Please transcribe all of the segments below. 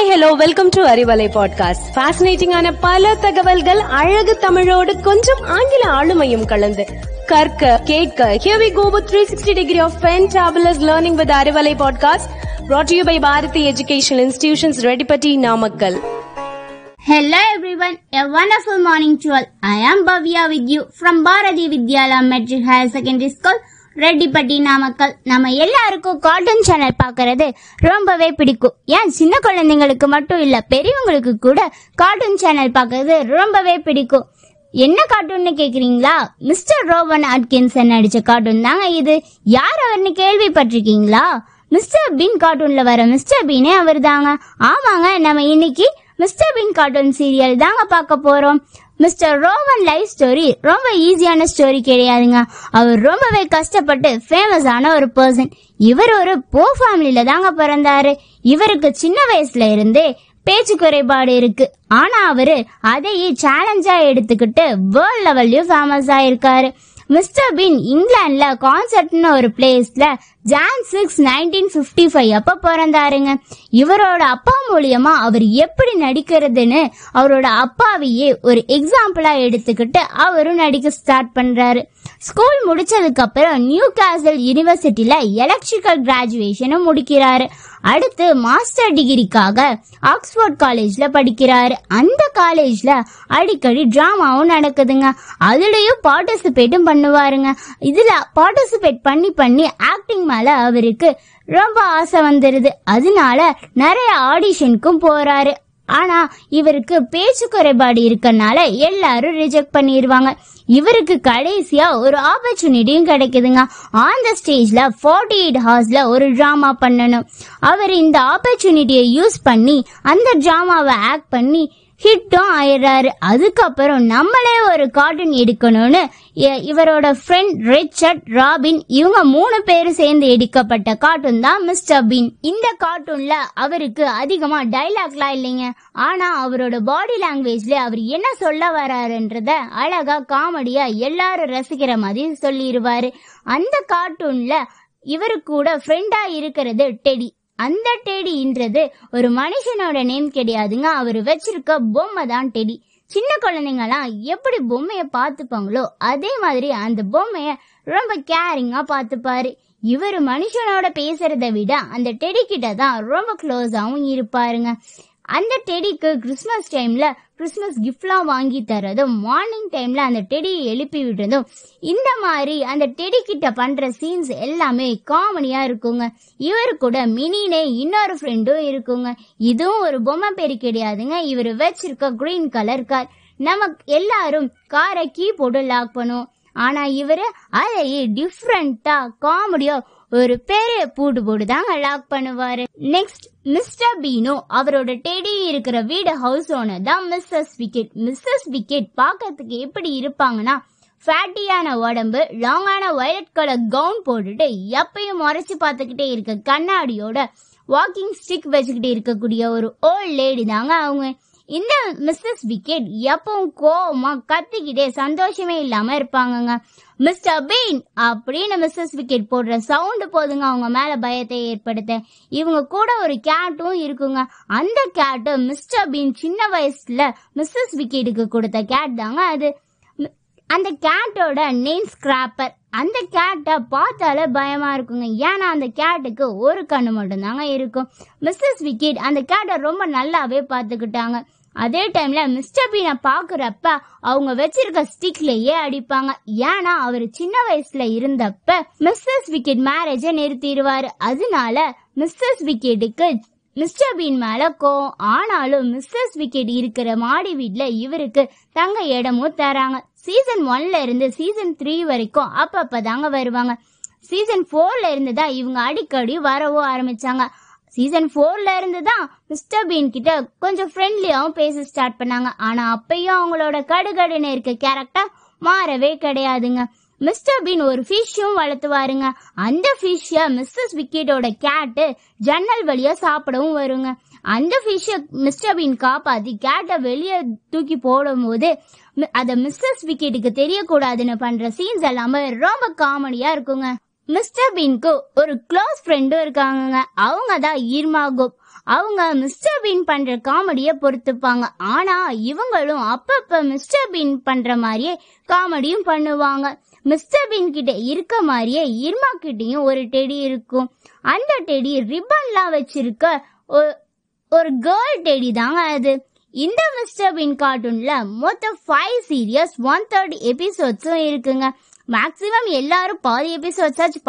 Hi hello welcome to Arivalai podcast ஃபேசினேட்டிங்கான பல தகவல்கள் அழகு தமிழோடு கொஞ்சம் ஆங்கில ஆளுமையும் கலந்து. கற்க கேட்க here we go with 360 degree of fantabulous learning with Arivalai podcast brought to you by Bharathi educational institutions Rettipatti Namakkal Hello everyone, a wonderful morning to all. I am Bhavya with you from Bharati Vidyala Metric Higher Secondary School, Rettipatti Namakkal. நம்ம எல்லாருக்கும் cartoon channel பார்க்கறது ரொம்பவே பிடிக்கும். ஏன் சின்ன குழந்தைங்களுக்கு மட்டும் இல்ல பெரியவங்களுக்கு கூட கார்ட்டூன் சேனல் பார்க்கறது ரொம்பவே பிடிக்கும். என்ன கார்ட்டூன்னு கேக்குறீங்களா? மிஸ்டர் ரோவன் அட்கின்சன் நடிச்ச கார்ட்டூன் தாங்க இது. யார் அவர்னு கேள்விப்பட்டிருக்கீங்களா? மிஸ்டர் பீன் கார்ட்டூன்ல வர மிஸ்டர் பீனே அவர் தாங்க ஆமாங்க நம்ம இன்னைக்கு மிஸ்டர் பீன் கார்ட்டூன் சீரியல் தாங்க பார்க்க போறோம். மிஸ்டர் ரோவன் லைஃப் ஸ்டோரி ரொம்ப ஈஸியான ஸ்டோரி கிடையாதுங்க. அவர் ரொம்பவே கஷ்டப்பட்டு ஃபேமஸான ஒரு பர்சன் இவர் ஒரு போ ஃபேமிலியில தாங்க பிறந்தாரு. இவருக்கு சின்ன வயசுல இருந்தே பேச்சு குறைபாடு இருக்கு. ஆனா அவரு அதையே சேலஞ்சா எடுத்துக்கிட்டு வேர்ல்ட் லெவல்லயும் ஃபேமஸ் ஆயிருக்காரு. மிஸ்டர் பின் இங்கிலாந்துல கான்சர்ட்னு ஒரு பிளேஸ்ல Jan six nineteen fifty five அப்ப பிறந்தாருங்க? இவரோட அப்பா மூலியமா அவர் எப்படி நடிக்கிறதுன்னு அவரோட அப்பாவையே ஒரு எக்ஸாம்பிளா எடுத்துக்கிட்டு அவரும் நடிக்க ஸ்டார்ட் பண்றாரு. ஸ்கூல் முடிச்சதுக்கு அப்புறம் நியூ காசல் யூனிவர்சிட்டியில எலக்ட்ரிக்கல் கிராஜுவேஷனும் முடிக்கிறாரு. அடுத்து மாஸ்டர் டிகிரிக்காக ஆக்ஸ்போர்ட் காலேஜ்ல படிக்கிறாரு. அந்த காலேஜ்ல அடிக்கடி டிராமாவும் நடக்குதுங்க. அதுலயும் பார்ட்டிசிபேட்டும் பண்ணுவாருங்க. இதுல பார்ட்டிசிபேட் பண்ணி பண்ணி ஆக்டிங் மேல அவருக்கு ரொம்ப ஆசை வந்துருது. அதனால நிறைய ஆடிஷனுக்கும் போறாரு. ஆனா இவருக்கு பேச்சு குறைபாடு இருக்கனால எல்லாரும் ரிஜெக்ட் பண்ணிடுவாங்க இவருக்கு கடைசியா ஒரு ஆப்பர்ச்சுனிட்டியும் கிடைக்குதுங்க. ஆன் த ஸ்டேஜ்ல ஃபார்ட்டி எயிட் ஹவர்ஸ்ல ஒரு டிராமா பண்ணணும். அவர் இந்த ஆப்பர்ச்சுனிட்டியை யூஸ் பண்ணி அந்த டிராமாவை ஆக்ட் பண்ணி ஹிட்டும் ஆயிடுறாரு. அதுக்கப்புறம் நம்மளே ஒரு கார்ட்டூன் எடுக்கணும்னு இவரோட ஃப்ரெண்ட் ரிச்சர்ட் ராபின் இவங்க மூணு பேரும் சேர்ந்து எடுக்கப்பட்ட கார்ட்டூன் தான் மிஸ்டர் பீன் இந்த கார்ட்டூன்ல அவருக்கு அதிகமா டைலாக்லாம் இல்லைங்க. ஆனா அவரோட பாடி லாங்குவேஜ்ல அவர் என்ன சொல்ல வராருன்றத அழகா காமெடியா எல்லாரும் ரசிக்கிற மாதிரி சொல்லிடுவாரு அந்த கார்ட்டூன்ல இவரு கூட ஃப்ரெண்டா இருக்கிறது டெடி அந்த டெடின்றது ஒரு மனுஷனோட நேம் கிடையாதுங்க. அவர் வச்சிருக்க பொம்மை தான் டெடி. சின்ன குழந்தைங்கலாம் எப்படி பொம்மைய பார்த்துப்பாங்களோ அதே மாதிரி அந்த பொம்மைய ரொம்ப கேரிங்கா பார்த்துப்பாரு. இவர் மனுஷனோட பேசுறத விட அந்த டெடி கிட்ட தான் ரொம்ப க்ளோஸாவும் இருப்பாருங்க. அந்த டெடிக்கு கிறிஸ்மஸ் டைம்ல கிறிஸ்மஸ் கிஃப்ட்லாம் வாங்கி தரதும் மார்னிங் டைம்ல அந்த டெடியை எழுப்பி விடுறதும் இந்த மாதிரி அந்த டெடி கிட்ட பண்ற சீன்ஸ் எல்லாமே காமெடியா இருக்குங்க. இவர் கூட மினினே இன்னொரு ஃப்ரெண்டும் இருக்குங்க. இதுவும் ஒரு பொம்மை பேரு கிடையாதுங்க. இவர் வச்சிருக்க கிரீன் கலர் கார் நம்ம எல்லாரும் காரை கீ போட்டு லாக் பண்ணுவோம். ஆனா இவரு அதையே டிஃப்ரெண்டா காமெடியா ஒரு பெரிய பூட்டு போட்டு தாங்க லாக் பண்ணுவாரு. நெக்ஸ்ட் மிஸ்டர் பீனோ அவரோட டெடி இருக்கிற வீடு ஹவுஸ் ஓனர் தான் மிஸ்ஸஸ் விக்கெட். மிஸ்ஸஸ் விக்கெட் பார்க்கறதுக்கு எப்படி இருப்பாங்கன்னா ஃபேட்டியான உடம்பு லாங்கான வயலட் கலர் கவுன் போட்டுட்டு எப்பயும் முறைச்சு பார்த்துக்கிட்டே இருக்க கண்ணாடியோட வாக்கிங் ஸ்டிக் வச்சுக்கிட்டே இருக்கக்கூடிய ஒரு ஓல்ட் லேடி தாங்க அவங்க. இந்த மிஸ்ஸஸ் விக்கெட் எப்பவும் கோவமா கத்திக்கிட்டே சந்தோஷமே இல்லாம இருப்பாங்கங்க. மிஸ்டர் பீன் அப்படின்னு மிஸ்ஸஸ் விக்கெட் போடுற சவுண்டு போதுங்க அவங்க மேல பயத்தை ஏற்படுத்த. இவங்க கூட ஒரு கேட்டும் இருக்குங்க. அந்த கேட்டு மிஸ்டர் பீன் சின்ன வயசுல மிஸ்ஸஸ் விக்கெட்டுக்கு கொடுத்த கேட் தாங்க அது. அந்த கேட்டோட நேம் ஸ்கிராப்பர் அந்த கேட்டை பார்த்தாலே பயமா இருக்குங்க. ஏன்னா அந்த கேட்டுக்கு ஒரு கண்ணு மட்டும்தாங்க இருக்கும். மிஸ்ஸஸ் விக்கெட் அந்த கேட்டை ரொம்ப நல்லாவே பார்த்துக்கிட்டாங்க. அதே டைம்ல மிஸ்டர் பீனை பாக்குறப்ப அவங்க வச்சிருக்க ஸ்டிக்லயே அடிப்பாங்க. ஏன்னா அவர் சின்ன வயசுல இருந்தப்ப மிஸ்ஸஸ் விக்கெட் மேரேஜ நிறுத்திடுவாரு. அதனால மிஸ்ஸஸ் விக்கெட்டுக்கு மிஸ்டர் பீன் மேல கோவம். ஆனாலும் மிஸ்ஸஸ் விக்கெட் இருக்கிற மாடி வீட்ல இவருக்கு தங்க இடமும் தராங்க. சீசன் ஒன்ல இருந்து சீசன் த்ரீ வரைக்கும் அப்பப்பதாங்க வருவாங்க. சீசன் போர்ல இருந்து தான் இவங்க அடிக்கடி வரவும் ஆரம்பிச்சாங்க. சீசன் ஃபோர்ல இருந்து தான் மிஸ்டர் பீன் கிட்ட கொஞ்சம் ஃப்ரெண்ட்லியாவும் பேச ஸ்டார்ட் பண்ணாங்க. ஆனா அப்பயும் அவங்களோட கடுகடுன்னு இருக்க கேரக்டர் மாறவே கிடையாதுங்க. மிஸ்டர் பீன் ஒரு ஃபிஷ்ஷும் வளர்த்துவாருங்க. அந்த ஃபிஷ்ஷ மிஸ்ஸஸ் விக்கெட்டோட கேட்டு ஜன்னல் வழியா சாப்பிடவும் வருங்க. அந்த ஃபிஷ்ஷ மிஸ்டர் பீன் காப்பாத்தி கேட்டை வெளியே தூக்கி போடும்போது மி- அத மிஸ்ஸஸ் விக்கெட்டுக்கு தெரியக்கூடாதுன்னு பண்ற சீன்ஸ் எல்லாமே ரொம்ப காமெடியா இருக்குங்க. மிஸ்டர் பீனுக்கு ஒரு க்ளோஸ் ஃப்ரெண்டும் இருக்காங்க அவங்க தான் ஈர்மா அவங்க மிஸ்டர் பீன் பண்ற காமெடிய பொறுத்துப்பாங்க. ஆனா இவங்களும் அப்பப்ப மிஸ்டர் பீன் பண்ற மாதிரியே காமெடியும் பண்ணுவாங்க. மிஸ்டர் பீன் கிட்ட இருக்க மாதிரியே இர்மா கிட்டயும் ஒரு டெடி இருக்கும். அந்த டெடி ரிப்பன்லாம் வச்சிருக்க ஒரு கேர்ள் டெடி தாங்க அது. இந்த மிஸ்டர் பீன் கார்ட்டூன்ல மொத்தம் ஃபைவ் சீரியஸ் ஒன் தேர்ட்டி எபிசோட்ஸும் இருக்குங்க. மேக்சிமம் எல்லாரும் பாதி எபிசோட்ஸ் ஆச்சு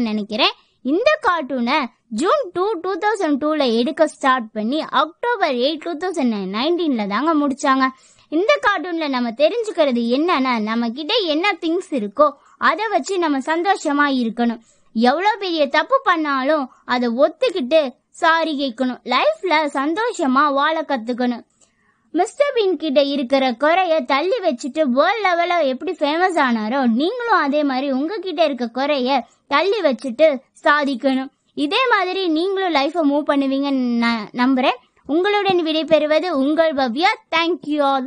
நினைக்கிறேன். இந்த கார்ட்டூனை ஜூன் டூ டூ தௌசண்ட் டூவில் எடுக்க ஸ்டார்ட் பண்ணி அக்டோபர் எயிட் டூ தௌசண்ட் நைன்டீனில் தாங்க முடிச்சாங்க. இந்த கார்ட்டூனில் நம்ம தெரிஞ்சுக்கிறது என்னன்னா நம்ம கிட்ட என்ன திங்ஸ் இருக்கோ அதை வச்சு நம்ம சந்தோஷமா இருக்கணும். எவ்வளோ பெரிய தப்பு பண்ணாலும் அதை ஒத்துக்கிட்டு சாரி கேட்கணும். லைஃப்ல சந்தோஷமா வாழ கத்துக்கணும். மிஸ்டர் பீன் கிட்ட இருக்கிற குறைய தள்ளி வச்சுட்டு வேர்ல்ட் லெவல்ல எப்படி ஃபேமஸ் ஆனாரோ நீங்களும் அதே மாதிரி உங்ககிட்ட இருக்க குறைய தள்ளி வச்சுட்டு சாதிக்கணும். இதே மாதிரி நீங்களும் லைஃபை மூவ் பண்ணுவீங்கன்னு நான் நம்புறேன். உங்களுடன் விடைபெறுவது உங்கள் பவ்யா. Thank you all